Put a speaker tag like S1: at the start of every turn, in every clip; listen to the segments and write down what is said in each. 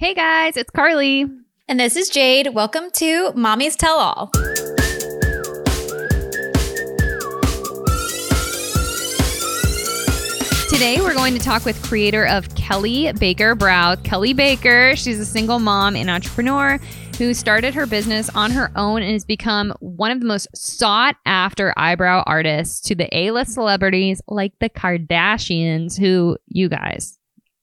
S1: Hey guys, it's Carly.
S2: And this is Jade. Welcome to Mommy's Tell All.
S1: Today we're going to talk with creator of Kelley Baker Brow, Kelley Baker. She's a single mom and entrepreneur who started her business on her own and has become one of the most sought after eyebrow artists to the A-list celebrities like the Kardashians, who you guys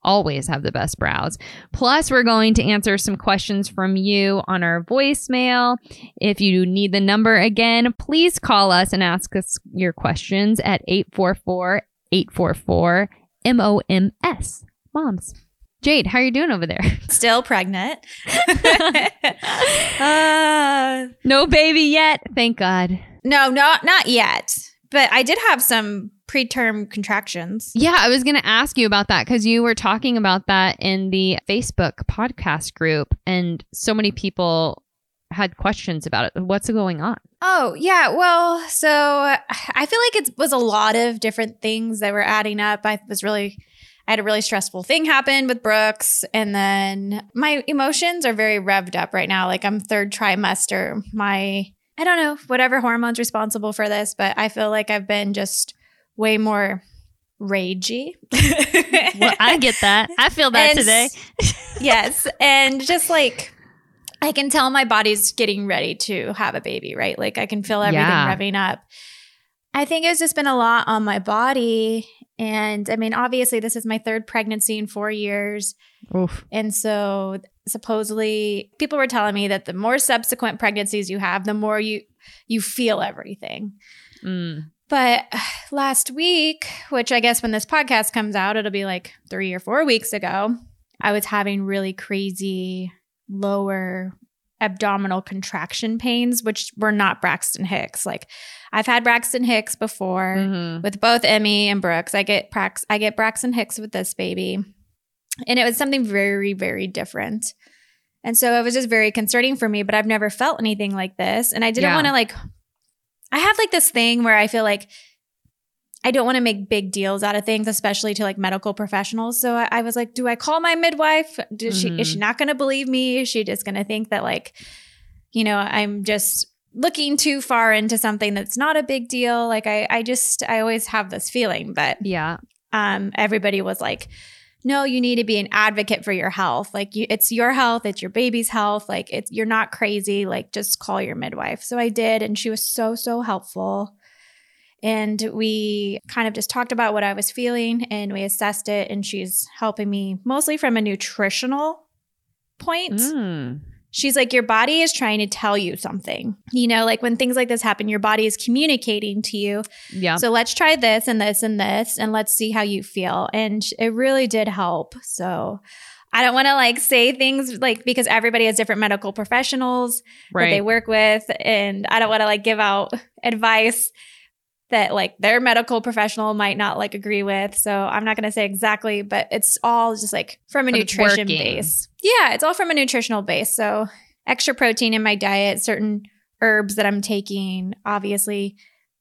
S1: always have the best brows. Plus, we're going to answer some questions from you on our voicemail. If you need the number again, please call us and ask us your questions at 844 844 MOMS. Moms. Jade, how are you doing over there?
S2: Still pregnant. uh,
S1: no baby yet. Thank God.
S2: No, not not yet. But I did have some preterm contractions.
S1: Yeah, I was going to ask you about that because you were talking about that in the Facebook podcast group, and so many people had questions about it. What's going on?
S2: Oh, yeah. Well, so I feel like it was a lot of different things that were adding up. I was really, I had a really stressful thing happen with Brooks. And then my emotions are very revved up right now. Like I'm third trimester. My, I don't know, whatever hormone's responsible for this, but I feel like I've been just way more ragey.
S1: well, I get that. I feel that
S2: And
S1: today.
S2: yes. And just like, I can tell my body's getting ready to have a baby, right? Like I can feel everything
S1: Yeah.
S2: revving up. I think it's just been a lot on my body. And I mean, obviously, this is my third pregnancy in four years.
S1: Oof.
S2: And so supposedly people were telling me that the more subsequent pregnancies you have, the more you you feel everything.
S1: Mm.
S2: But last week, which I guess when this podcast comes out, it'll be like three or four weeks ago, I was having really crazy lower abdominal contraction pains, which were not Braxton Hicks. Like I've had Braxton Hicks before
S1: Mhm.
S2: with both Emmy and Brooks. I get Brax- I get Braxton Hicks with this baby. And it was something very, very different. And so it was just very concerning for me, but I've never felt anything like this. And I didn't
S1: Yeah.
S2: want to like I have like this thing where I feel like I don't want to make big deals out of things, especially to like medical professionals. So I, I was like, do I call my midwife? Does she, is she not going to believe me? Is she just going to think that like, you know, I'm just looking too far into something that's not a big deal? Like I, I just, I always have this feeling, but
S1: Yeah.
S2: um, everybody was like, no, you need to be an advocate for your health. Like you, it's your health, it's your baby's health. Like it's you're not crazy. Like just call your midwife. So I did, and she was so so helpful. And we kind of just talked about what I was feeling, and we assessed it. And she's helping me mostly from a nutritional point
S1: Mm.
S2: She's like your body is trying to tell you something. You know like when things like this happen your body is communicating to you.
S1: Yeah.
S2: so let's try this and this and this and let's see how you feel. And it really did help. So i don't want to like say things like because everybody has different medical professionals that they work with and i don't want to like give out advice that like their medical professional might not like agree with. So i'm not going to say exactly but it's all just like from a
S1: But
S2: nutrition base. Yeah it's all from a nutritional base. So extra protein in my diet certain herbs that i'm taking. Obviously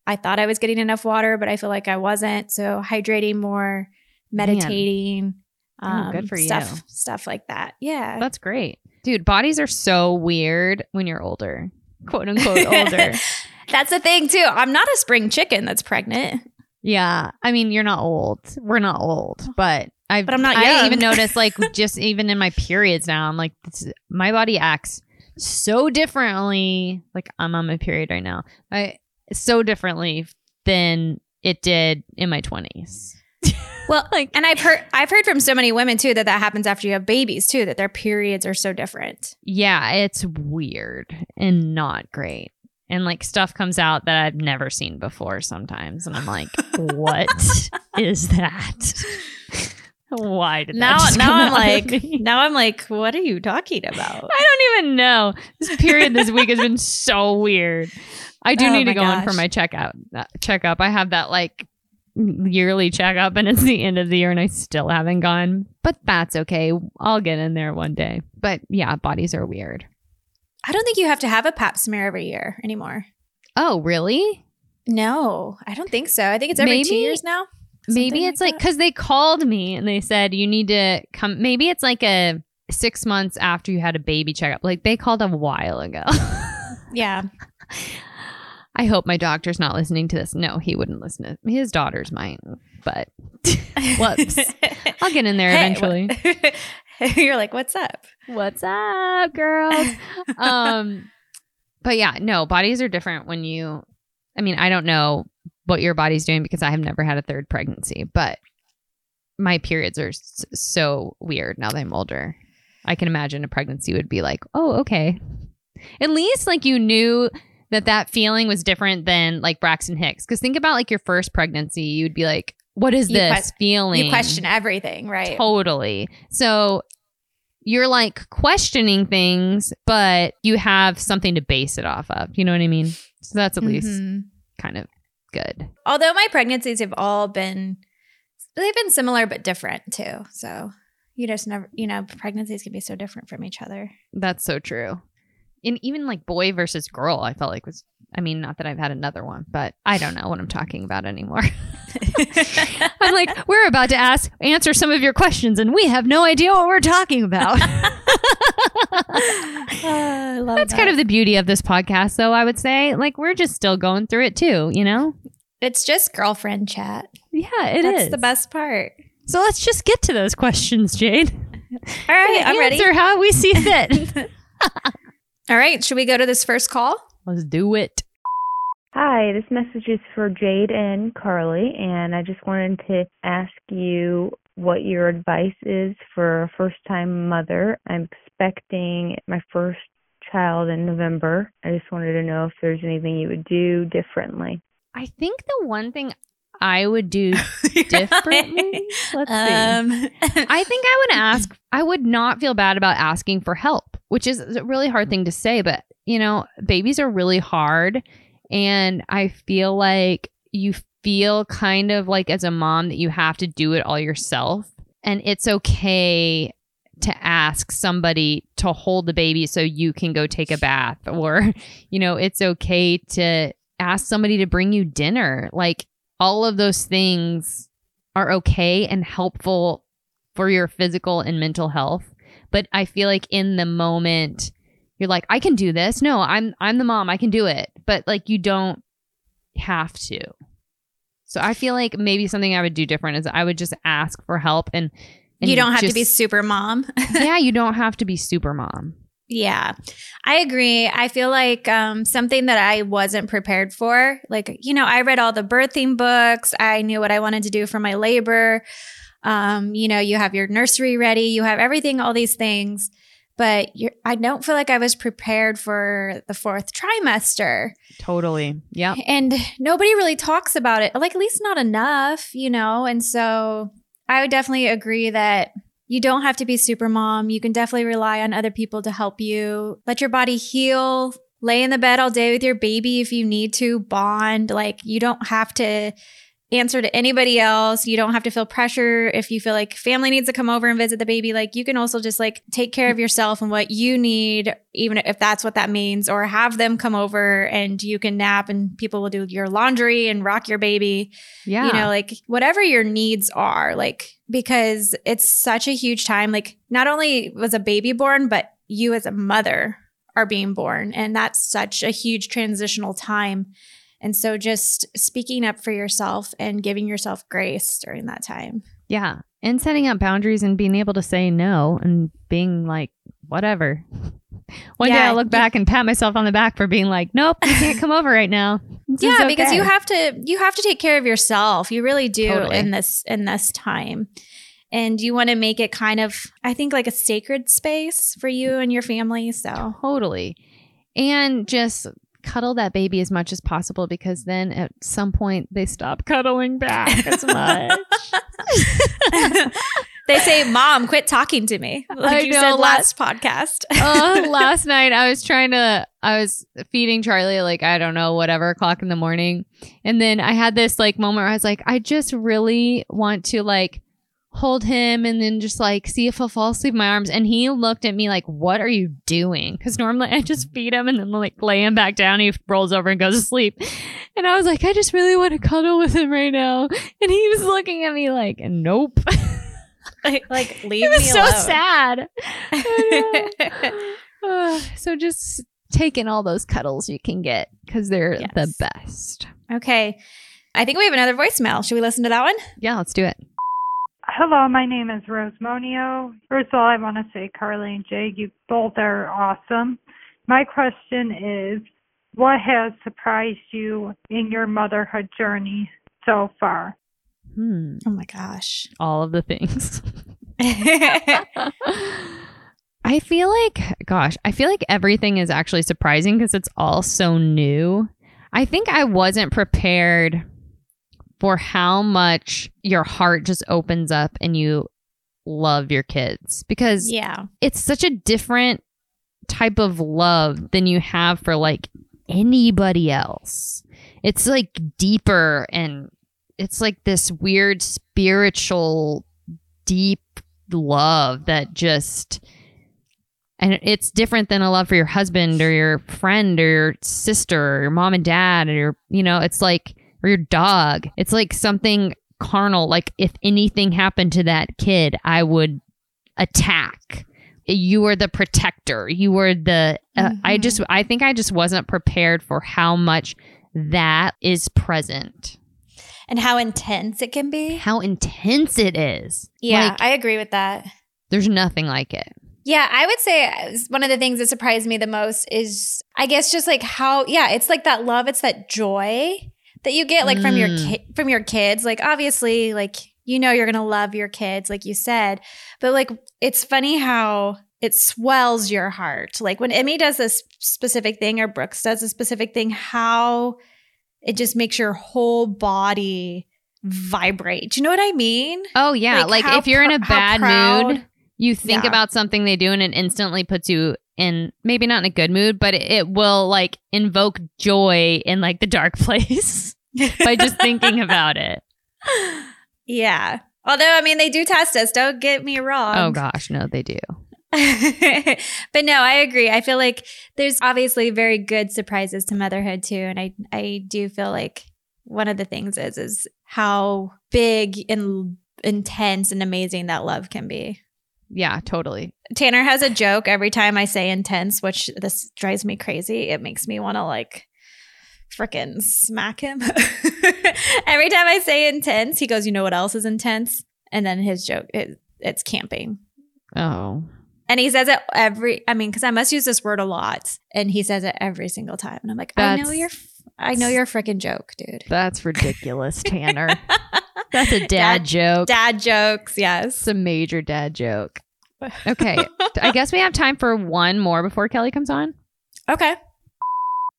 S2: i thought i was getting enough water but i feel like i wasn't. So hydrating more meditating
S1: Oh, good um, for
S2: stuff
S1: you.
S2: stuff like that. Yeah.
S1: That's great. Dude, bodies are so weird when you're older. Quote unquote older.
S2: That's the thing too. I'm not a spring chicken that's pregnant.
S1: Yeah. I mean, you're not old. We're not old, oh. but I
S2: But I'm not
S1: I even noticed like just even in my periods now, I'm like this, my body acts so differently. Like I'm on my period right now. I so differently than it did in my 20s.
S2: Well,
S1: Like-
S2: and I've heard I've heard from so many women too that that happens after you have babies too that their periods are so different.
S1: Yeah, it's weird and not great. And like stuff comes out that I've never seen before sometimes. And I'm like, what is that? Why did
S2: Now now I'm like now I'm like what are you talking about?
S1: I don't even know. This period this week has been so weird. I do
S2: Oh
S1: need to go in for
S2: gosh.
S1: my checkout uh, checkup. I have that like yearly checkup and it's the end of the year and I still haven't gone. But that's okay. I'll get in there one day. But yeah, bodies are weird.
S2: I don't think you have to have a pap smear every year anymore.
S1: Oh, really?
S2: No, I don't think so. I think it's every two years now.
S1: Maybe it's like because they called me and they said you need to come. Maybe it's like a six months after you had a baby checkup. Like they called a while ago.
S2: Yeah.
S1: I hope my doctor's not listening to this. No, he wouldn't listen to his daughter's might, but whoops. I'll get in there
S2: Hey,
S1: eventually.
S2: You're like, what's up?
S1: What's up, girls? um, but yeah, no, bodies are different when you. I mean, I don't know what your body's doing because I have never had a third pregnancy, but my periods are s- so weird now that I'm older. I can imagine a pregnancy would be like, oh, okay. At least like you knew that that feeling was different than like Braxton Hicks. Because think about like your first pregnancy, you'd be like, what is
S2: You
S1: this
S2: que-
S1: feeling?
S2: You question everything, right?
S1: Totally. So you're like questioning things, but you have something to base it off of. You know what I mean? So that's at least
S2: Mhm.
S1: kind of good.
S2: Although my pregnancies have all been, they've been similar but different too. So you just never, you know, pregnancies can be so different from each other.
S1: That's so true. And even like boy versus girl, I felt like was, I mean, not that I've had another one, but I don't know what I'm talking about anymore. I'm like, we're about to ask, answer some of your questions, and we have no idea what we're talking about.
S2: Ah, I love
S1: That's kind of the beauty of this podcast, though, I would say. Like, we're just still going through it too, you know?
S2: It's just girlfriend chat.
S1: Yeah, it is.
S2: That's the best part.
S1: So let's just get to those questions, Jade.
S2: All right, I'm ready.
S1: Answer how we see fit.
S2: All right, should we go to this first call?
S1: let's do it.
S3: Hi, this message is for Jade and Carly, and I just wanted to ask you what your advice is for a first time mother. I'm expecting my first child in November. I just wanted to know if there's anything you would do differently.
S1: I think the one thing I would do differently. Let's see.
S2: Um,
S1: I think I would ask, I would not feel bad about asking for help, which is a really hard thing to say, but you know, babies are really hard. And I feel like you feel kind of like as a mom that you have to do it all yourself. And it's okay to ask somebody to hold the baby so you can go take a bath, or, you know, it's okay to ask somebody to bring you dinner. Like all of those things are okay and helpful for your physical and mental health. But I feel like in the moment, you're like, I can do this. No, I'm I'm the mom. I can do it. But like you don't have to. So I feel like maybe something I would do different is I would just ask for help and, and
S2: you don't have to be super mom.
S1: yeah, you don't have to be super mom.
S2: Yeah, I agree. I feel like um, something that I wasn't prepared for. Like, you know, I read all the birthing books, I knew what I wanted to do for my labor. Um, you know, you have your nursery ready, you have everything, all these things. But you're, I don't feel like I was prepared for the fourth trimester.
S1: Totally. Yeah.
S2: And nobody really talks about it, like, at least not enough, you know? And so I would definitely agree that you don't have to be super mom. You can definitely rely on other people to help you. Let your body heal. Lay in the bed all day with your baby if you need to. Bond. Like, you don't have to answer to anybody else. You don't have to feel pressure if you feel like family needs to come over and visit the baby. Like, you can also just like take care of yourself and what you need, even if that's what that means, or have them come over and you can nap and people will do your laundry and rock your baby
S1: Yeah.
S2: you know like whatever your needs are like because it's such a huge time like not only was a baby born but you as a mother are being born and that's such a huge transitional time and so just speaking up for yourself and giving yourself grace during that time
S1: yeah. And setting up boundaries and being able to say no and being like, whatever. One day I'll look back and pat myself on the back for being like, nope, you can't come over right now. This is
S2: yeah because you have to you have to take care of yourself you really do
S1: Totally.
S2: in this in this time and you want to make it kind of i think like a sacred space for you and your family so
S1: Totally. And just cuddle that baby as much as possible because then at some point they stop cuddling back as much.
S2: they say, "Mom, quit talking to me," like
S1: I
S2: you
S1: know,
S2: said
S1: la-
S2: last podcast.
S1: uh, last night I was trying to I was feeding Charlie like I don't know whatever o'clock in the morning and then I had this like moment where I was like I just really want to like hold him and then just like see if he'll fall asleep in my arms and he looked at me like what are you doing because normally I just feed him and then like lay him back down he rolls over and goes to sleep and I was like I just really want to cuddle with him right now and he was looking at me like nope
S2: like, like leave
S1: it was so
S2: alone.
S1: sad. Ugh, uh, so just take in all those cuddles you can get because they're the best.
S2: okay. I think we have another voicemail. Should we listen to that one?
S1: Yeah, let's do it.
S4: Hello, my name is Rose Monio. First of all, I want to say, Carly and Jay, you both are awesome. My question is, what has surprised you in your motherhood journey so far?
S1: Hmm.
S2: Oh my gosh.
S1: All of the things. I feel like, gosh, I feel like everything is actually surprising because it's all so new. I think I wasn't prepared for how much your heart just opens up and you love your kids because
S2: yeah.
S1: it's such a different type of love than you have for like anybody else. It's like deeper and it's like this weird spiritual deep love that just and it's different than a love for your husband or your friend or your sister or your mom and dad or your you know it's like or your dog. It's like something carnal. Like if anything happened to that kid i would attack. You were the protector. You were the uh, i
S2: Mhm.
S1: just i think i just wasn't prepared for how much that is present.
S2: And how intense it can be.
S1: how intense it is.
S2: Yeah,
S1: Like,
S2: I agree with that.
S1: there's nothing like it.
S2: Yeah, I would say uh, one of the things that surprised me the most is, I guess, just like how, yeah, it's like that love, it's that joy that you get like from your
S1: Mm.
S2: ki- from your kids. Like obviously, like you know you're gonna love your kids, like you said, but like it's funny how it swells your heart. Like when Emmy does this specific thing or Brooks does a specific thing, how it just makes your whole body vibrate. Do you know what I mean?
S1: oh yeah like,
S2: how
S1: if you're in a bad
S2: proud-
S1: mood you think
S2: Yeah.
S1: about something they do and it instantly puts you in maybe not in a good mood but it, it will like invoke joy in like the dark place by just thinking about it
S2: Yeah. Although, I mean, they do test us. Don't get me wrong.
S1: oh gosh no they do
S2: but no, I agree. I feel like there's obviously very good surprises to motherhood too, and I I do feel like one of the things is is how big and intense and amazing that love can be.
S1: yeah totally
S2: Tanner has a joke every time I say intense, which this drives me crazy. It makes me want to like freaking smack him. every time I say intense, he goes, "You know what else is intense?" And then his joke it, it's camping.
S1: oh
S2: And he says it every I mean, because I must use this word a lot. And he says it every single time. And I'm like, I know
S1: That's-
S2: your I know your freaking joke, dude.
S1: that's ridiculous tanner that's a dad, joke
S2: Dad jokes, yes.
S1: it's a major dad joke okay i guess we have time for one more before kelley comes on
S2: Okay.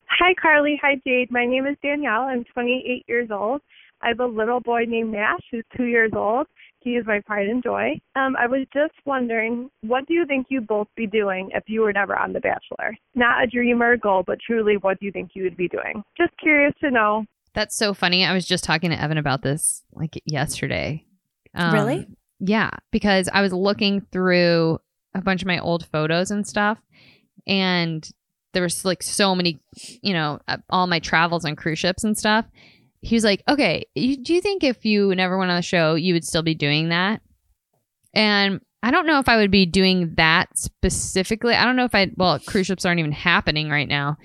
S5: Hi, Carly. Hi, Jade. My name is Danielle. I'm 28 years old. I have a little boy named Nash who's two years old. He is my pride and joy. Um, I was just wondering, what do you think you'd both be doing if you were never on The Bachelor? Not a dream or a goal, but truly, what do you think you would be doing? Just curious to know.
S1: That's so funny. I was just talking to Evan about this like yesterday. Um,
S2: Really?
S1: Yeah, because I was looking through a bunch of my old photos and stuff, and there was like so many, you know, uh, all my travels on cruise ships and stuff. He was like, "Okay, you, do you think if you never went on the show, you would still be doing that?" And I don't know if I would be doing that specifically. I don't know if I well, cruise ships aren't even happening right now,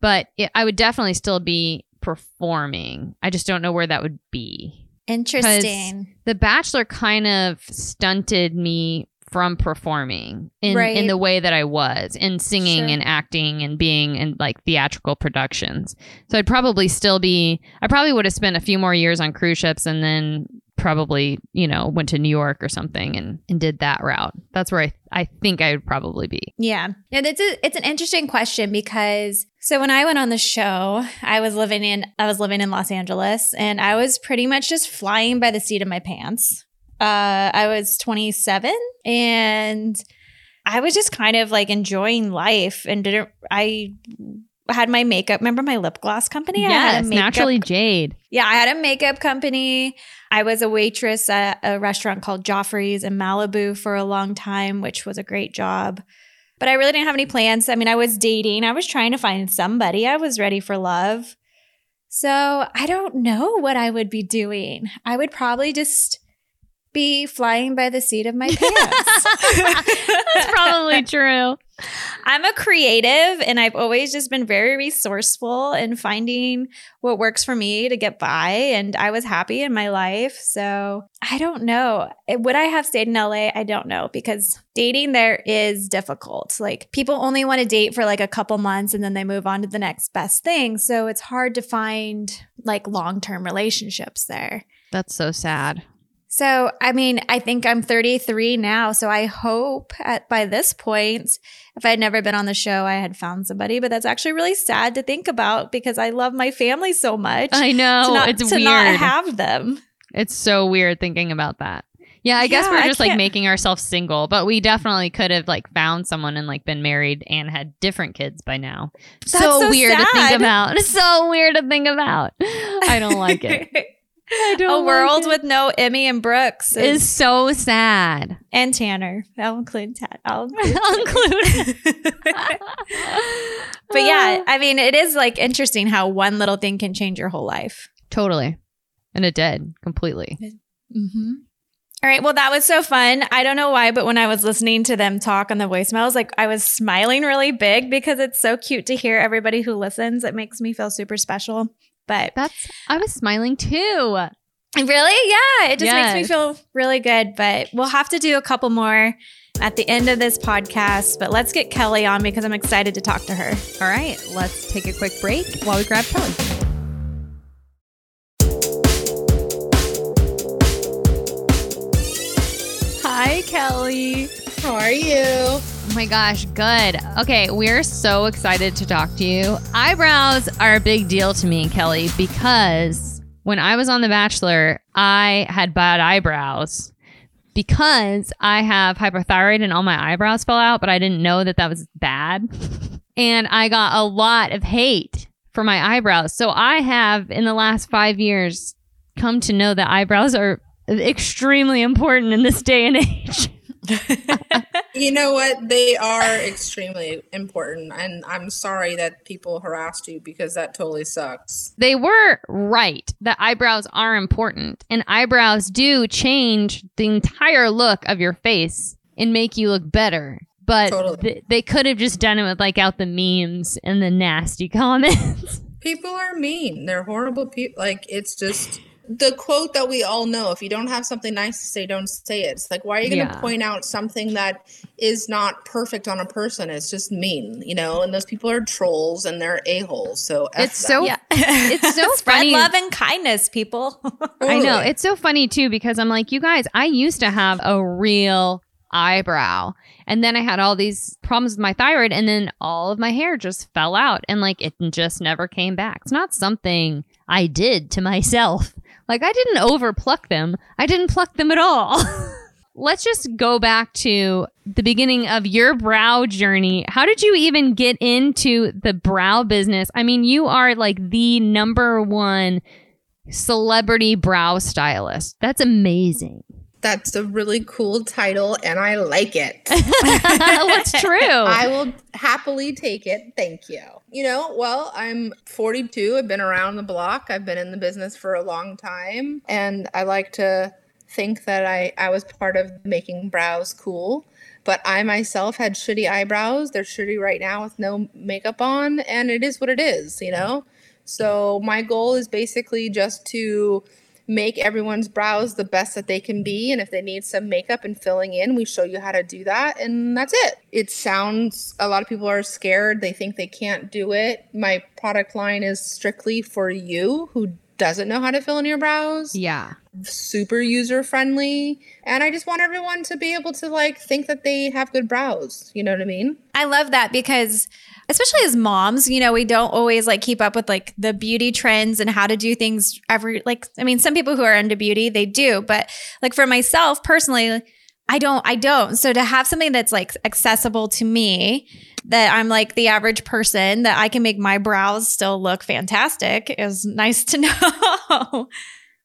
S1: but it, I would definitely still be performing. I just don't know where that would be.
S2: Interesting.
S1: The Bachelor kind of stunted me from performing in
S2: Right.
S1: in the way that I was in singing
S2: Sure.
S1: and acting and being in like theatrical productions. So I'd probably still be I probably would have spent a few more years on cruise ships and then probably, you know, went to New York or something and, and did that route. That's where I, I think I would probably be.
S2: Yeah. Yeah, that's a, it's an interesting question because so when I went on the show, I was living in I was living in Los Angeles and I was pretty much just flying by the seat of my pants. Uh I was 27 and I was just kind of like enjoying life and didn't I had my makeup. Remember my lip gloss company? I had
S1: yes,
S2: a makeup
S1: naturally Jade.
S2: yeah, I had a makeup company. I was a waitress at a restaurant called Geoffrey's in Malibu for a long time, which was a great job. But I really didn't have any plans. I mean, I was dating, I was trying to find somebody, I was ready for love. So I don't know what I would be doing. I would probably just be flying by the seat of my pants.
S1: That's probably true.
S2: I'm a creative and I've always just been very resourceful in finding what works for me to get by. And I was happy in my life. So I don't know. Eh, would I have stayed in LA? I don't know because dating there is difficult. Like people only want to date for like a couple months and then they move on to the next best thing. So it's hard to find like long term relationships there.
S1: That's so sad.
S2: So, I mean, I think I'm 33 now. So I hope at by this point, if I had never been on the show, I had found somebody. But that's actually really sad to think about because I love my family so much.
S1: I know.
S2: to not,
S1: it's
S2: to
S1: weird.
S2: not have them.
S1: It's so weird thinking about that. Yeah, I guess
S2: Yeah,
S1: we're just like making ourselves single, but we definitely could have like found someone and like been married and had different kids by now.
S2: That's so
S1: weird to think about. So weird to think about. I don't like it.
S2: A world
S1: like
S2: with no Emmy and Brooks is,
S1: is so sad.
S2: and Tanner. I'll include Tad. I'll
S1: I'll include.
S2: but yeah, I mean, it is like interesting how one little thing can change your whole life.
S1: totally. And it did completely.
S2: Mm-hmm. All right. Well, that was so fun. I don't know why, but when I was listening to them talk on the voicemails, like I was smiling really big because it's so cute to hear everybody who listens. It makes me feel super special. But
S1: That's I was smiling too.
S2: really, yeah, it just makes me feel really good. But we'll have to do a couple more at the end of this podcast. But let's get Kelley on because I'm excited to talk to her.
S1: All right, let's take a quick break while we grab Kelley. Hi, Kelley.
S6: How are you?
S1: Oh my gosh, good. Okay, we're so excited to talk to you. Eyebrows are a big deal to me, Kelley, because when I was on The Bachelor, I had bad eyebrows because I have hypothyroid and all my eyebrows fell out, but I didn't know that that was bad. And I got a lot of hate for my eyebrows. So I have, in the last five years, come to know that eyebrows are extremely important in this day and age.
S6: You know what? They are extremely important, and I'm sorry that people harassed you because that totally sucks.
S1: they were right that eyebrows are important and eyebrows do change the entire look of your face and make you look better but
S6: Totally.
S1: th- they could have just done it with like out the memes and the nasty comments
S6: People are mean. They're horrible people. Like it's just the quote that we all know: "If you don't have something nice to say, don't say it." It's like, why are you going to
S1: Yeah.
S6: point out something that is not perfect on a person? It's just mean, you know. And those people are trolls and they're a holes. So F
S1: It's
S6: them.
S1: so-
S2: Yeah.
S1: It's so
S2: Spread
S1: funny.
S2: love and kindness, people.
S1: i know it's so funny too because i'm like you guys i used to have a real eyebrow and then i had all these problems with my thyroid and then all of my hair just fell out and like it just never came back it's not something i did to myself like i didn't over pluck them i didn't pluck them at all let's just go back to the beginning of your brow journey how did you even get into the brow business i mean you are like the number one celebrity brow stylist. That's amazing.
S6: That's a really cool title, and I like it.
S1: That's true.
S6: I will happily take it. Thank you. You know, well, I'm 42. I've been around the block. I've been in the business for a long time. And I like to think that I, I was part of making brows cool. But I myself had shitty eyebrows. They're shitty right now with no makeup on. And it is what it is, you know? So my goal is basically just to make everyone's brows the best that they can be. And if they need some makeup and filling in, we show you how to do that. And that's it. It sounds, a lot of people are scared. They think they can't do it. My product line is strictly for you who doesn't know how to fill in your brows
S1: yeah.
S6: super user friendly and i just want everyone to be able to like think that they have good brows you know what i mean
S2: I love that because especially as moms, you know, we don't always like keep up with like the beauty trends and how to do things every like I mean, some people who are into beauty, they do, but like for myself personally, I don't I don't. So to have something that's like accessible to me that I'm like the average person that I can make my brows still look fantastic is nice to know.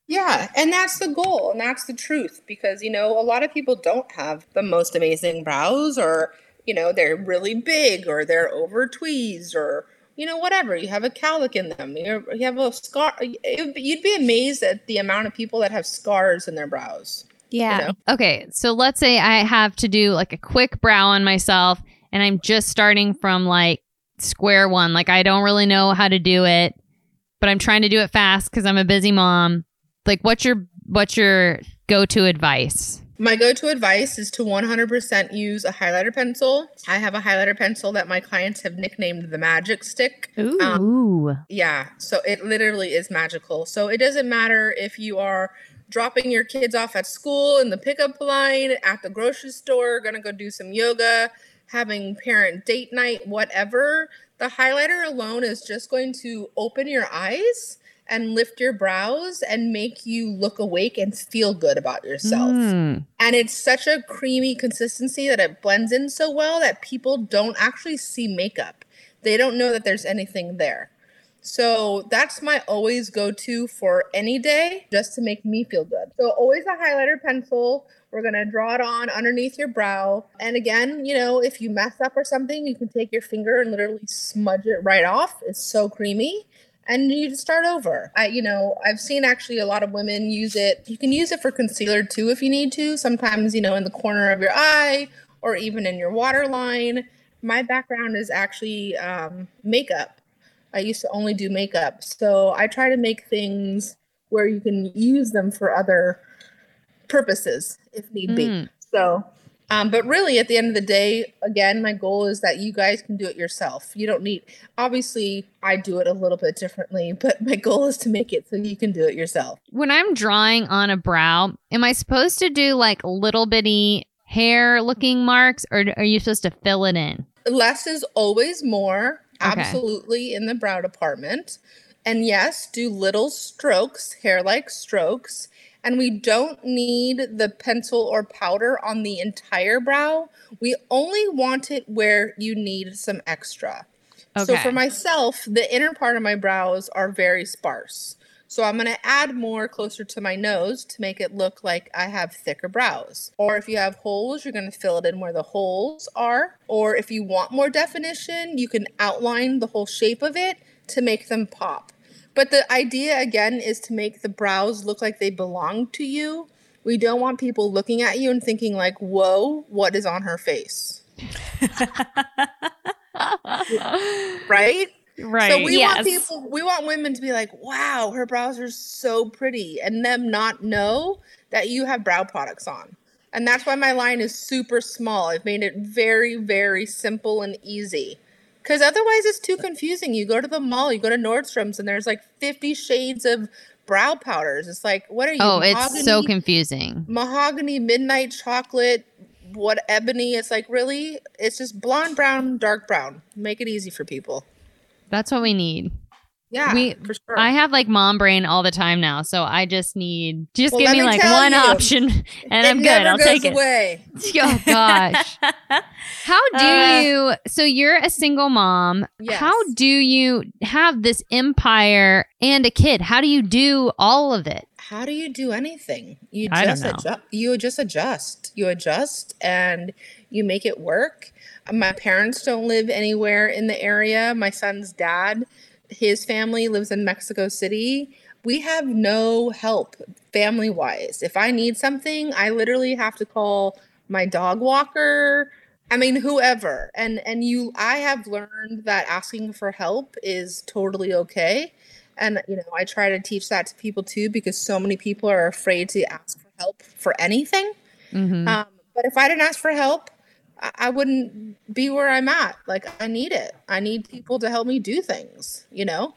S6: yeah and that's the goal and that's the truth because you know a lot of people don't have the most amazing brows or you know they're really big or they're over tweezed or you know whatever you have a cowlick in them You're, you have a scar it- you'd be amazed at the amount of people that have scars in their brows
S2: Yeah.
S6: You know?
S1: Okay, so let's say I have to do like a quick brow on myself and I'm just starting from like square one. Like I don't really know how to do it, but I'm trying to do it fast cuz I'm a busy mom. Like what's your what's your go-to advice?
S6: My go to advice is to 100% use a highlighter pencil. I have a highlighter pencil that my clients have nicknamed the magic stick.
S2: Ooh.
S6: Um, Yeah, so it literally is magical. So it doesn't matter if you are dropping your kids off at school in the pickup line, at the grocery store, gonna go do some yoga, having parent date night, whatever. The highlighter alone is just going to open your eyes and lift your brows and make you look awake and feel good about yourself.
S1: Mm.
S6: And it's such a creamy consistency that it blends in so well that people don't actually see makeup. They don't know that there's anything there. So that's my always go to for any day just to make me feel good. So always a highlighter pencil. We're going to draw it on underneath your brow. And again, you know, if you mess up or something, you can take your finger and literally smudge it right off. It's so creamy and you start over. I, you know, I've seen actually a lot of women use it. You can use it for concealer too if you need to. Sometimes, you know, in the corner of your eye or even in your waterline. My background is actually um, makeup. I used to only do makeup, so I try to make things where you can use them for other purposes if need be.
S1: Mm.
S6: So, um, but really, at the end of the day, again, my goal is that you guys can do it yourself. You don't need, obviously, I do it a little bit differently, but my goal is to make it so you can do it yourself.
S1: When I'm drawing on a brow, am I supposed to do like little bitty hair looking marks or are you supposed to fill it in?
S6: Less is always more,
S1: Okay.
S6: absolutely, in the brow department. And yes, do little strokes, hair like strokes. And we don't need the pencil or powder on the entire brow. We only want it where you need some extra.
S1: Okay.
S6: So for myself, the inner part of my brows are very sparse. So I'm going to add more closer to my nose to make it look like I have thicker brows. Or if you have holes, you're going to fill it in where the holes are. Or if you want more definition, you can outline the whole shape of it to make them pop. But the idea again is to make the brows look like they belong to you. We don't want people looking at you and thinking like, "Whoa, what is on her face?" Right?
S1: right.
S6: So we want people, we want women to be like, wow, her brows are so pretty, and them not know that you have brow products on. And that's why my line is super small. I've made it very, very simple and easy. Because otherwise, it's too confusing. You go to the mall, you go to Nordstrom's, and there's like 50 shades of brow powders. It's like, what are you?
S1: oh, it's so confusing.
S6: mahogany, midnight chocolate, what ebony? It's like, really? It's just blonde, brown, dark brown. Make it easy for people.
S1: That's what we need.
S6: Yeah,
S1: We-
S6: for sure.
S1: I have like mom brain all the time now, so I just need just
S6: Well,
S1: give me
S6: me
S1: like one
S6: you,
S1: option and I'm good. I'll take it.
S6: away.
S1: Oh gosh. How do
S2: Uh,
S1: you so you're a single mom.
S6: Yes.
S1: How do you have this empire and a kid? How do you do all of it?
S6: How do you do anything? You just adjust. You just adjust. You adjust and you make it work. My parents don't live anywhere in the area. My son's dad, his family lives in Mexico City. We have no help family wise. If I need something, I literally have to call my dog walker. I mean, whoever. And and you I have learned that asking for help is totally okay. And you know, I try to teach that to people too because so many people are afraid to ask for help for anything.
S1: Mhm.
S6: Um, but if I didn't ask for help, I, I wouldn't be where I'm at. Like I need it. I need people to help me do things. You know.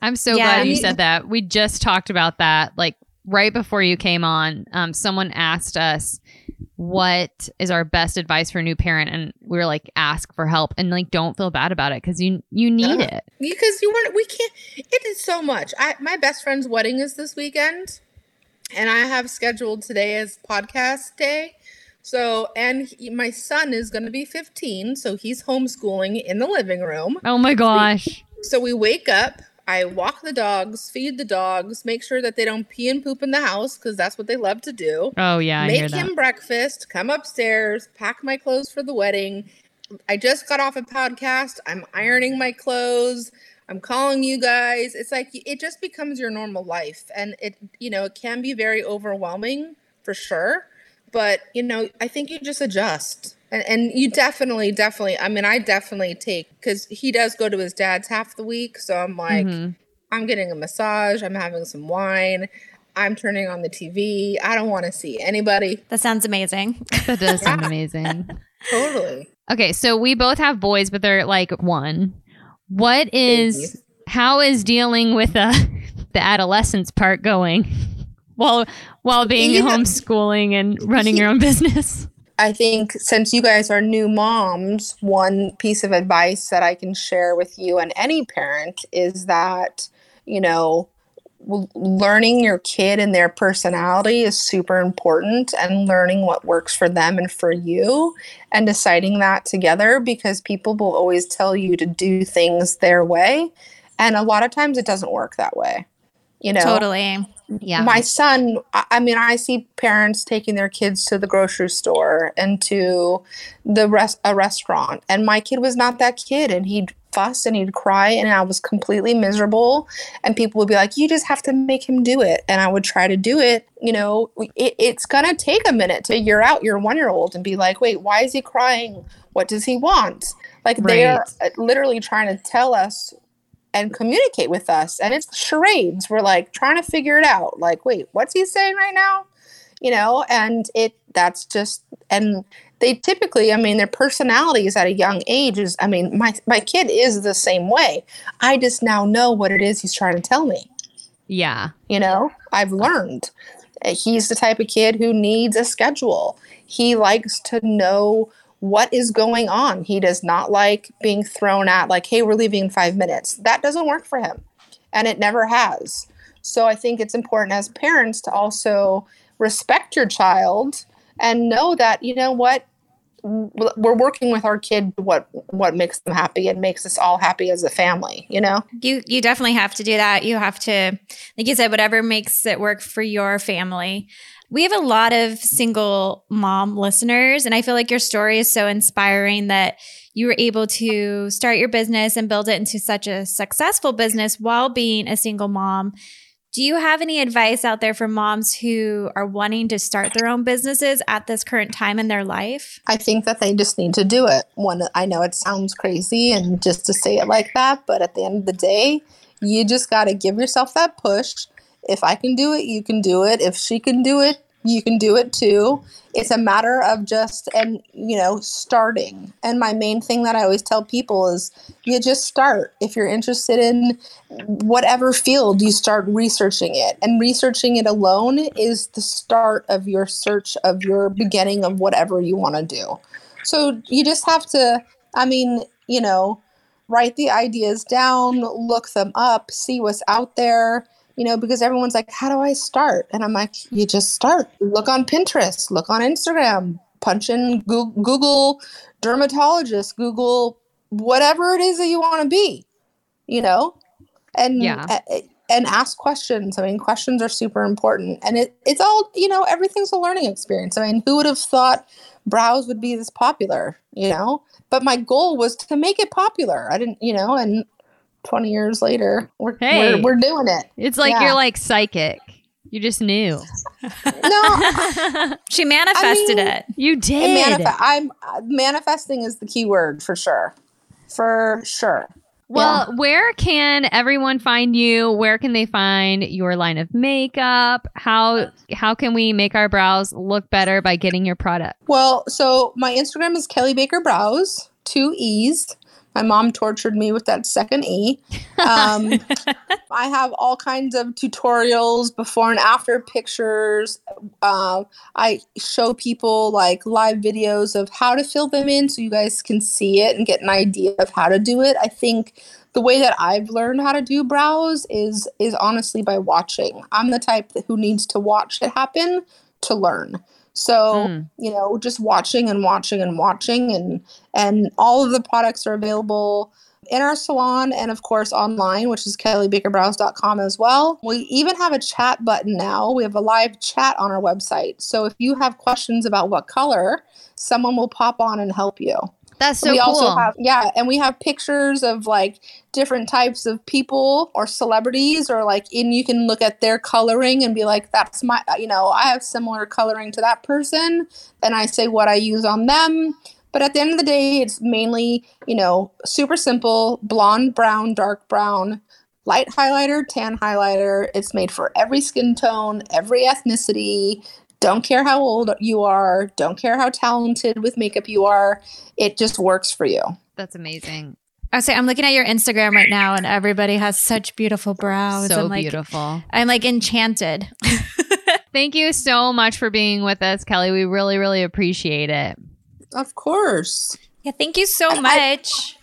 S1: I'm so
S2: Yeah.
S1: glad you said that. We just talked about that like right before you came on. Um, someone asked us what is our best advice for a new parent and we were like ask for help and like don't feel bad about it because you you need
S6: Yeah.
S1: it
S6: because you weren't we can't it is so much i my best friend's wedding is this weekend and i have scheduled today as podcast day so and he, my son is going to be 15 so he's homeschooling in the living room
S1: oh my gosh
S6: so we wake up i walk the dogs feed the dogs make sure that they don't pee and poop in the house because that's what they love to do
S1: oh yeah
S6: make him breakfast, come upstairs, pack my clothes for the wedding. I just got off a podcast. I'm ironing my clothes. I'm calling you guys. It's like it just becomes your normal life and it you know, it can be very overwhelming for sure. But, you know, I think you just adjust. And, and you definitely, definitely, I mean, I definitely take, because he does go to his dad's half the week. So I'm like,
S1: Mhm.
S6: I'm getting a massage, I'm having some wine, I'm turning on the TV. I don't want to see anybody.
S2: That sounds amazing.
S1: That does sound amazing.
S6: Totally.
S1: Okay, so we both have boys, but they're like one. What is
S6: Babies.
S1: how is dealing with uh, the adolescence part going while while being
S6: You know-
S1: homeschooling and running your own business?
S6: I think since you guys are new moms, one piece of advice that I can share with you and any parent is that, you know, learning your kid and their personality is super important and learning what works for them and for you and deciding that together because people will always tell you to do things their way. And a lot of times it doesn't work that way. You know,
S2: Totally.
S1: Yeah.
S6: my son I- mean i see parents taking their kids to the grocery store and to the rest a restaurant. And my kid was not that kid and he'd fuss and he'd cry and i was completely miserable. And people would be like you just have to make him do it. And i would try to do it you know it, it's gonna take a minute to figure out your one year old and be like wait why is he crying? What does he want? Like they're uh, literally trying to tell us and communicate with us. And it's charades. We're like trying to figure it out. Like, wait, what's he saying right now? You know, and it that's just and they typically, I mean, their personalities at a young age is I mean, my my kid is the same way. I just now know what it is he's trying to tell me.
S1: yeah.
S6: You know, I've learned. He's the type of kid who needs a schedule. He likes to know what is going on. He does not like being thrown at, like, hey, we're leaving in five minutes. That doesn't work for him. And it never has. So I think it's important as parents to also respect your child and know that, you know what, we're working with our kid what what makes them happy and makes us all happy as a family you know
S2: You you definitely have to do that. You have to, like you said, whatever makes it work for your family. We have a lot of single mom listeners, and I feel like your story is so inspiring that you were able to start your business and build it into such a successful business while being a single mom. Do you have any advice out there for moms who are wanting to start their own businesses at this current time in their life?
S6: I think that they just need to do it. One, I know it sounds crazy and just to say it like that, but at the end of the day, you just got to give yourself that push. If I can do it, you can do it. If she can do it, you can do it too. It's a matter of just and you know starting. And my main thing that I always tell people is you just start. If you're interested in whatever field, you start researching it. And researching it alone is the start of your search of your beginning of whatever you want to do. So you just have to, I mean, you know, write the ideas down, look them up, see what's out there, you know, because everyone's like, how do I start? And I'm like, you just start. Look on Pinterest, look on Instagram, punch in Google, Google dermatologist, Google whatever it is that you want to be, you know, and
S1: Yeah.
S6: and ask questions. I mean, questions are super important, and it it's all you know. Everything's a learning experience. I mean, who would have thought brows would be this popular? You know, but my goal was to make it popular. I didn't, you know, and 20 years later, we're
S1: Hey.
S6: we're, we're doing it.
S1: It's like
S6: Yeah.
S1: you're like psychic. You just knew.
S6: No,
S2: She manifested
S6: mean-
S2: it.
S1: You
S6: it
S1: did.
S6: manif- I'm uh, manifesting is the key word for sure, for sure.
S1: Well, where can everyone find you? Where can they find your line of makeup? How how can we make our brows look better by getting your product?
S6: Well, so my Instagram is Kelley Baker Brows, two E's. My mom tortured me with that second E. Um, I have all kinds of tutorials, before and after pictures. Um, I show people like live videos of how to fill them in so you guys can see it and get an idea of how to do it. I think the way that I've learned how to do brows is is honestly by watching. I'm the type that, who needs to watch it happen to learn. So,
S1: Mm.
S6: you know, just watching and watching and watching and and all of the products are available in our salon and of course online, which is kelleybakerbrows.com as well. We even have a chat button now. We have a live chat on our website. So if you have questions about what color, someone will pop on and help you.
S1: That's so
S6: we
S1: cool.
S6: also have yeah, and we have pictures of like different types of people or celebrities or like and you can look at their coloring and be like that's my uh, you know, I have similar coloring to that person and I say what I use on them. But at the end of the day, it's mainly, you know, super simple, blonde, brown, dark brown, light highlighter, tan highlighter. It's made for every skin tone, every ethnicity. Don't care how old you are, don't care how talented with makeup you are. It just works for you.
S1: That's amazing.
S2: I say I'm looking at your Instagram right now, and everybody has such beautiful brows.
S1: so
S2: I'm like,
S1: beautiful.
S2: I'm like enchanted.
S1: Thank you so much for being with us, Kelley. We really, really appreciate it.
S6: Of course.
S2: yeah, thank you so
S6: I-
S2: much.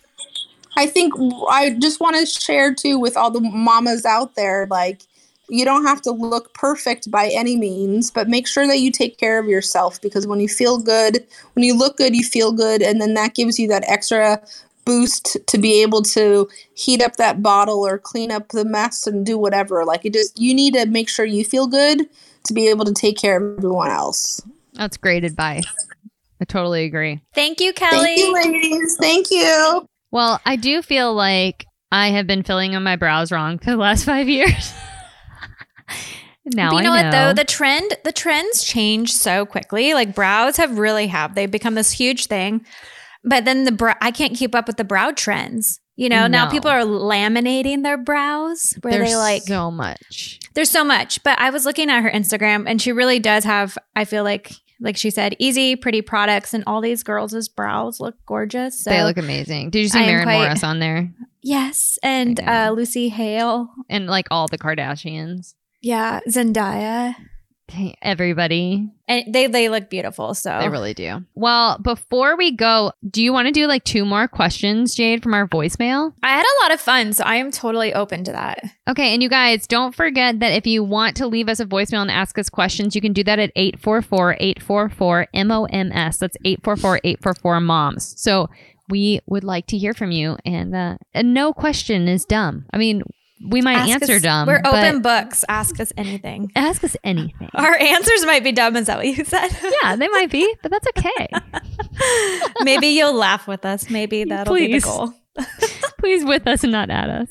S6: I think I just want to share too with all the mamas out there like you don't have to look perfect by any means, but make sure that you take care of yourself because when you feel good, when you look good, you feel good and then that gives you that extra boost to be able to heat up that bottle or clean up the mess and do whatever. Like it just you need to make sure you feel good to be able to take care of everyone else.
S1: That's great advice. I totally agree.
S2: Thank you, Kelley.
S6: Thank you, ladies. Thank you.
S1: Well, I do feel like I have been filling in my brows wrong for the last five years. now
S2: But you know,
S1: know.
S2: what though? The trend the trends change so quickly. Like brows have really have they've become this huge thing. But then the brow I can't keep up with the brow trends. You know, now people are laminating their brows where
S1: There's
S2: they like
S1: so much.
S2: there's so much. But I was looking at her Instagram and she really does have, I feel like like she said, easy, pretty products, and all these girls' brows look gorgeous. So
S1: they look amazing. Did you see Maren
S2: quite-
S1: Morris on there?
S2: yes, and uh, Lucy Hale,
S1: And like all the Kardashians.
S2: Yeah, Zendaya,
S1: Hey, Everybody.
S2: and they they look beautiful. So
S1: They really do. Well, before we go, do you want to do like two more questions, Jade, from our voicemail?
S2: I had a lot of fun, so I am totally open to that.
S1: Okay, and you guys, don't forget that if you want to leave us a voicemail and ask us questions, you can do that at 844-844-MOMS. That's 844-844-MOMS. So we would like to hear from you, and, uh, and no question is dumb. I mean, we might
S2: Ask
S1: answer
S2: us-
S1: dumb.
S2: We're open books. Ask us anything.
S1: Ask us anything.
S2: Our answers might be dumb. Is that what you said?
S1: yeah, they might be, but that's okay.
S2: Maybe you'll laugh with us. Maybe that'll be the goal.
S1: Please with us and not at us.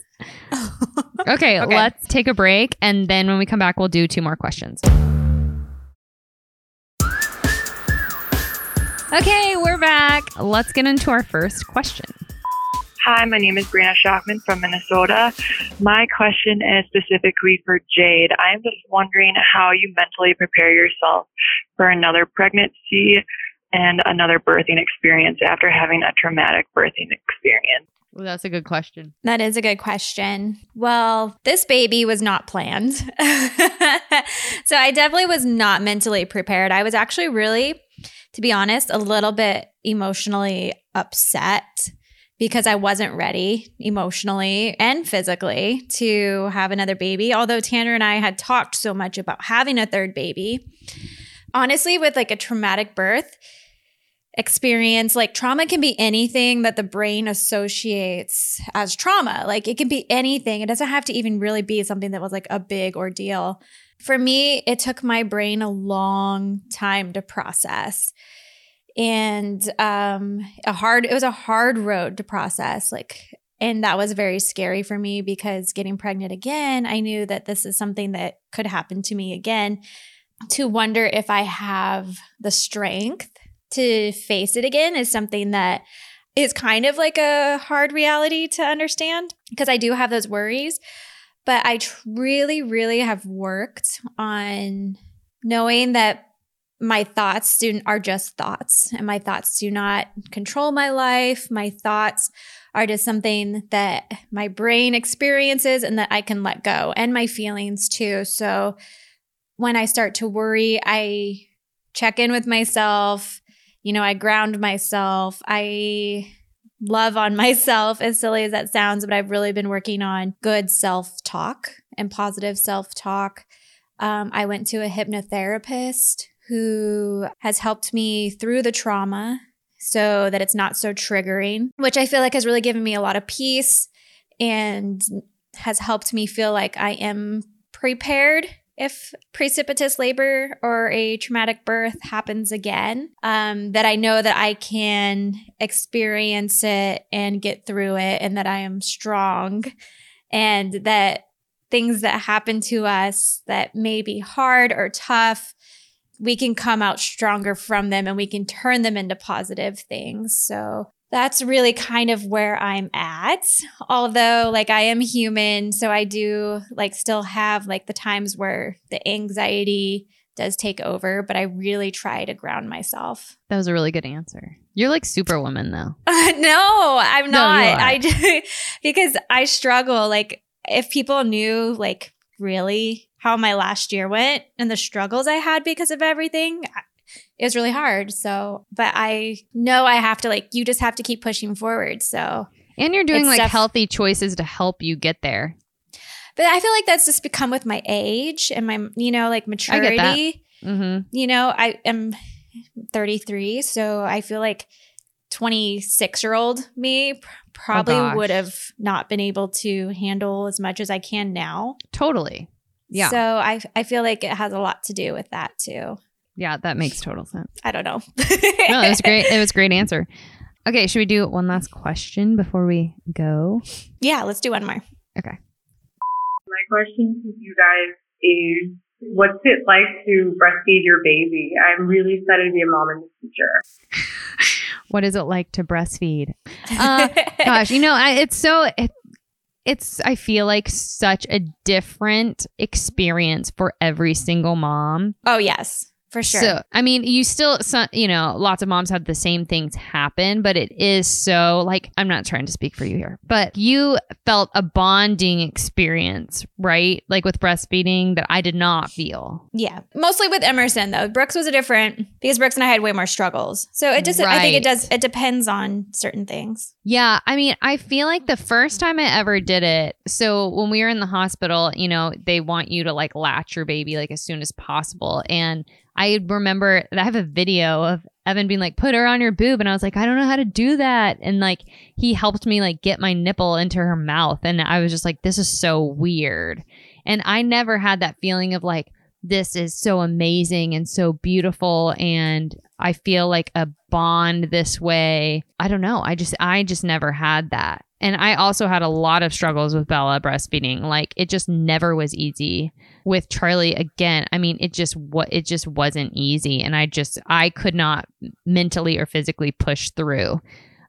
S1: Okay,
S2: Okay.
S1: let's take a break, and then when we come back, we'll do two more questions. Okay, we're back. Let's get into our first question.
S7: Hi, my name is Brianna Shockman from Minnesota. My question is specifically for Jade. I am just wondering how you mentally prepare yourself for another pregnancy and another birthing experience after having a traumatic birthing experience.
S1: Well, that's a good question.
S2: That is a good question. Well, this baby was not planned. so I definitely was not mentally prepared. I was actually really, to be honest, a little bit emotionally upset because I wasn't ready emotionally and physically to have another baby. Although Tanner and I had talked so much about having a third baby. Honestly, with like a traumatic birth, experience like trauma can be anything that the brain associates as trauma like it can be anything it doesn't have to even really be something that was like a big ordeal for me it took my brain a long time to process and um a hard it was a hard road to process like and that was very scary for me because getting pregnant again i knew that this is something that could happen to me again to wonder if i have the strength to face it again is something that is kind of like a hard reality to understand because I do have those worries. But I tr- really, really have worked on knowing that my thoughts do, are just thoughts and my thoughts do not control my life. My thoughts are just something that my brain experiences and that I can let go and my feelings too. So when I start to worry, I check in with myself you know, I ground myself. I love on myself, as silly as that sounds, but I've really been working on good self talk and positive self talk. Um, I went to a hypnotherapist who has helped me through the trauma so that it's not so triggering, which I feel like has really given me a lot of peace and has helped me feel like I am prepared if precipitous labor or a traumatic birth happens again, um, that I know that I can experience it and get through it and that I am strong and that things that happen to us that may be hard or tough, we can come out stronger from them and we can turn them into positive things. So that's really kind of where I'm at. Although, like, I am human. So I do, like, still have, like, the times where the anxiety does take over, but I really try to ground myself.
S1: That was a really good answer. You're like superwoman though.
S2: Uh, no, I'm not.
S1: are.
S2: I just, because I struggle. Like, if people knew, like, really how my last year went and the struggles I had because of everything, it was really hard. So, but I know I have to, like, you just have to keep pushing forward. So,
S1: And you're doing like
S2: def-
S1: healthy choices to help you get there.
S2: but I feel like that's just become with my age and my, you know, like
S1: I
S2: maturity.
S1: get that. Mm-hmm.
S2: you know, I am 33, so I feel like 26 year old me probably
S1: gosh.
S2: would have not been able to handle as much as I can now.
S1: Totally. Yeah.
S2: So I I feel like it has a lot to do with that too.
S1: yeah, that makes total sense.
S2: I don't know.
S1: No, it was great. It was a great answer. Okay, should we do one last question before we go?
S2: yeah, let's do one more.
S1: Okay.
S8: My question to you guys is what's it like to breastfeed your baby? I'm really excited to be a mom in the future.
S1: What is it like to breastfeed? Uh, Gosh, you know, I, it's so it, it's I feel like such a different experience for every single mom.
S2: oh yes, for sure.
S1: So, I mean, you still, so, you know, lots of moms have the same things happen, but it is so like, I'm not trying to speak for you here, but you felt a bonding experience, right? Like with breastfeeding that I did not feel.
S2: yeah, mostly with Emerson though. Brooks was a different because Brooks and I had way more struggles. So it just I think it does it depends on certain things.
S1: Yeah, I mean, I feel like the first time I ever did it, so when we were in the hospital, you know, they want you to like latch your baby like as soon as possible. And I remember I have a video of Evan being like, put her on your boob. And I was like, I don't know how to do that. And like, he helped me like get my nipple into her mouth. And I was just like, this is so weird. And I never had that feeling of like, this is so amazing and so beautiful. And I feel like a bond this way. I don't know. I just, I just never had that. And I also had a lot of struggles with Bella breastfeeding. Like it just never was easy. With Charlie again, I mean, it just what it just wasn't easy, and I just I could not mentally or physically push through.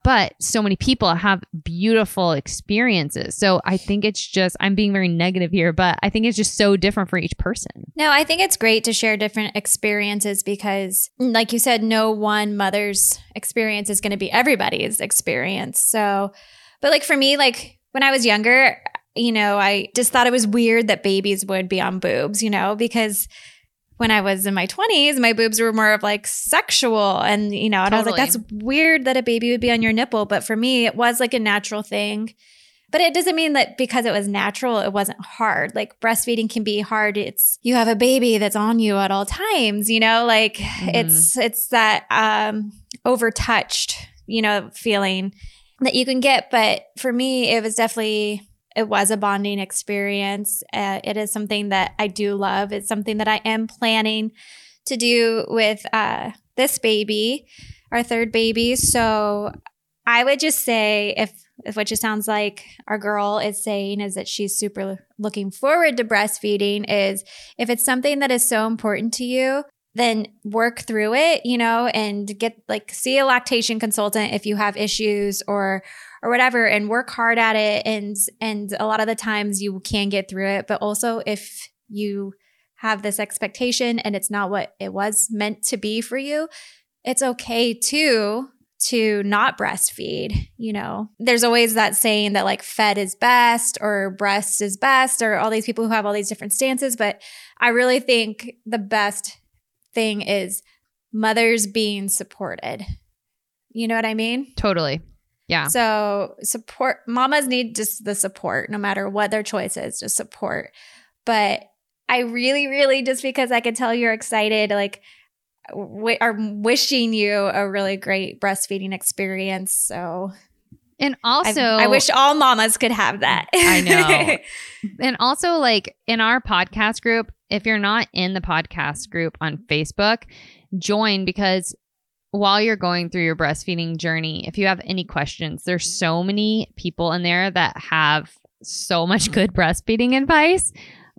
S1: But so many people have beautiful experiences. So I think it's just I'm being very negative here, but I think it's just so different for each person.
S2: No, I think it's great to share different experiences because, like you said, no one mother's experience is going to be everybody's experience. So, but like for me, like when I was younger, you know, I just thought it was weird that babies would be on boobs, you know, because when I was in my 20s, my boobs were more of like sexual. And, you know, and I was like, that's weird that a baby would be on your nipple. But for me, it was like a natural thing. But it doesn't mean that because it was natural, it wasn't hard. Like breastfeeding can be hard. It's you have a baby that's on you at all times, you know, like it's it's that um overtouched, you know, feeling that you can get. But for me, it was definitely it was a bonding experience. Uh, it is something that I do love. It's something that I am planning to do with uh, this baby, our third baby. So I would just say if if what just sounds like our girl is saying is that she's super looking forward to breastfeeding is if it's something that is so important to you then work through it you know and get like see a lactation consultant if you have issues or or whatever and work hard at it and and a lot of the times you can get through it but also if you have this expectation and it's not what it was meant to be for you it's okay too to not breastfeed. You know, there's always that saying that like fed is best or breast is best or all these people who have all these different stances. But I really think the best thing is mothers being supported. You know what I mean?
S1: Totally. Yeah.
S2: So support mamas need just the support, no matter what their choice is, just support. But I really, really just because I could tell you're excited, like w- are wishing you a really great breastfeeding experience. So
S1: And also,
S2: I, I wish all mamas could have that.
S1: I know. and also, like in our podcast group, if you're not in the podcast group on Facebook, join because while you're going through your breastfeeding journey, if you have any questions, there's so many people in there that have so much good breastfeeding advice.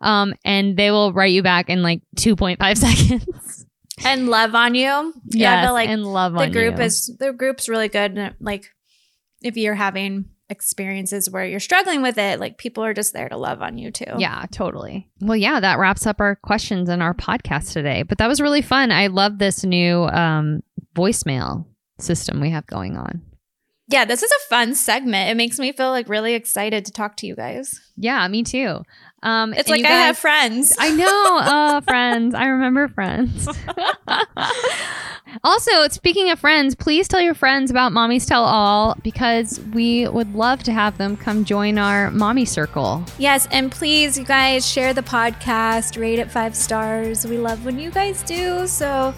S1: Um, and they will write you back in like 2.5 seconds.
S2: and love on you. Yeah, I
S1: Yes,
S2: feel like
S1: and love
S2: the
S1: on
S2: group
S1: you.
S2: is the group's really good. and, Like if you're having experiences where you're struggling with it, like people are just there to love on you too.
S1: Yeah, totally. Well, yeah, that wraps up our questions and our podcast today. But that was really fun. I love this new um, voicemail system we have going on.
S2: Yeah, this is a fun segment. It makes me feel like really excited to talk to you guys.
S1: Yeah, me too. Um,
S2: It's like
S1: you
S2: I have friends.
S1: I know, oh, friends. I remember friends. also, speaking of friends, please tell your friends about Mommies Tell All because we would love to have them come join our mommy circle.
S2: Yes, and please, you guys, share the podcast, rate it five stars. We love when you guys do. So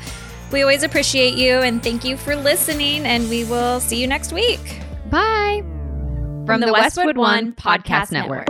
S2: we always appreciate you and thank you for listening. And we will see you next week
S1: Bye.
S2: from, the, Westwood One Podcast Network.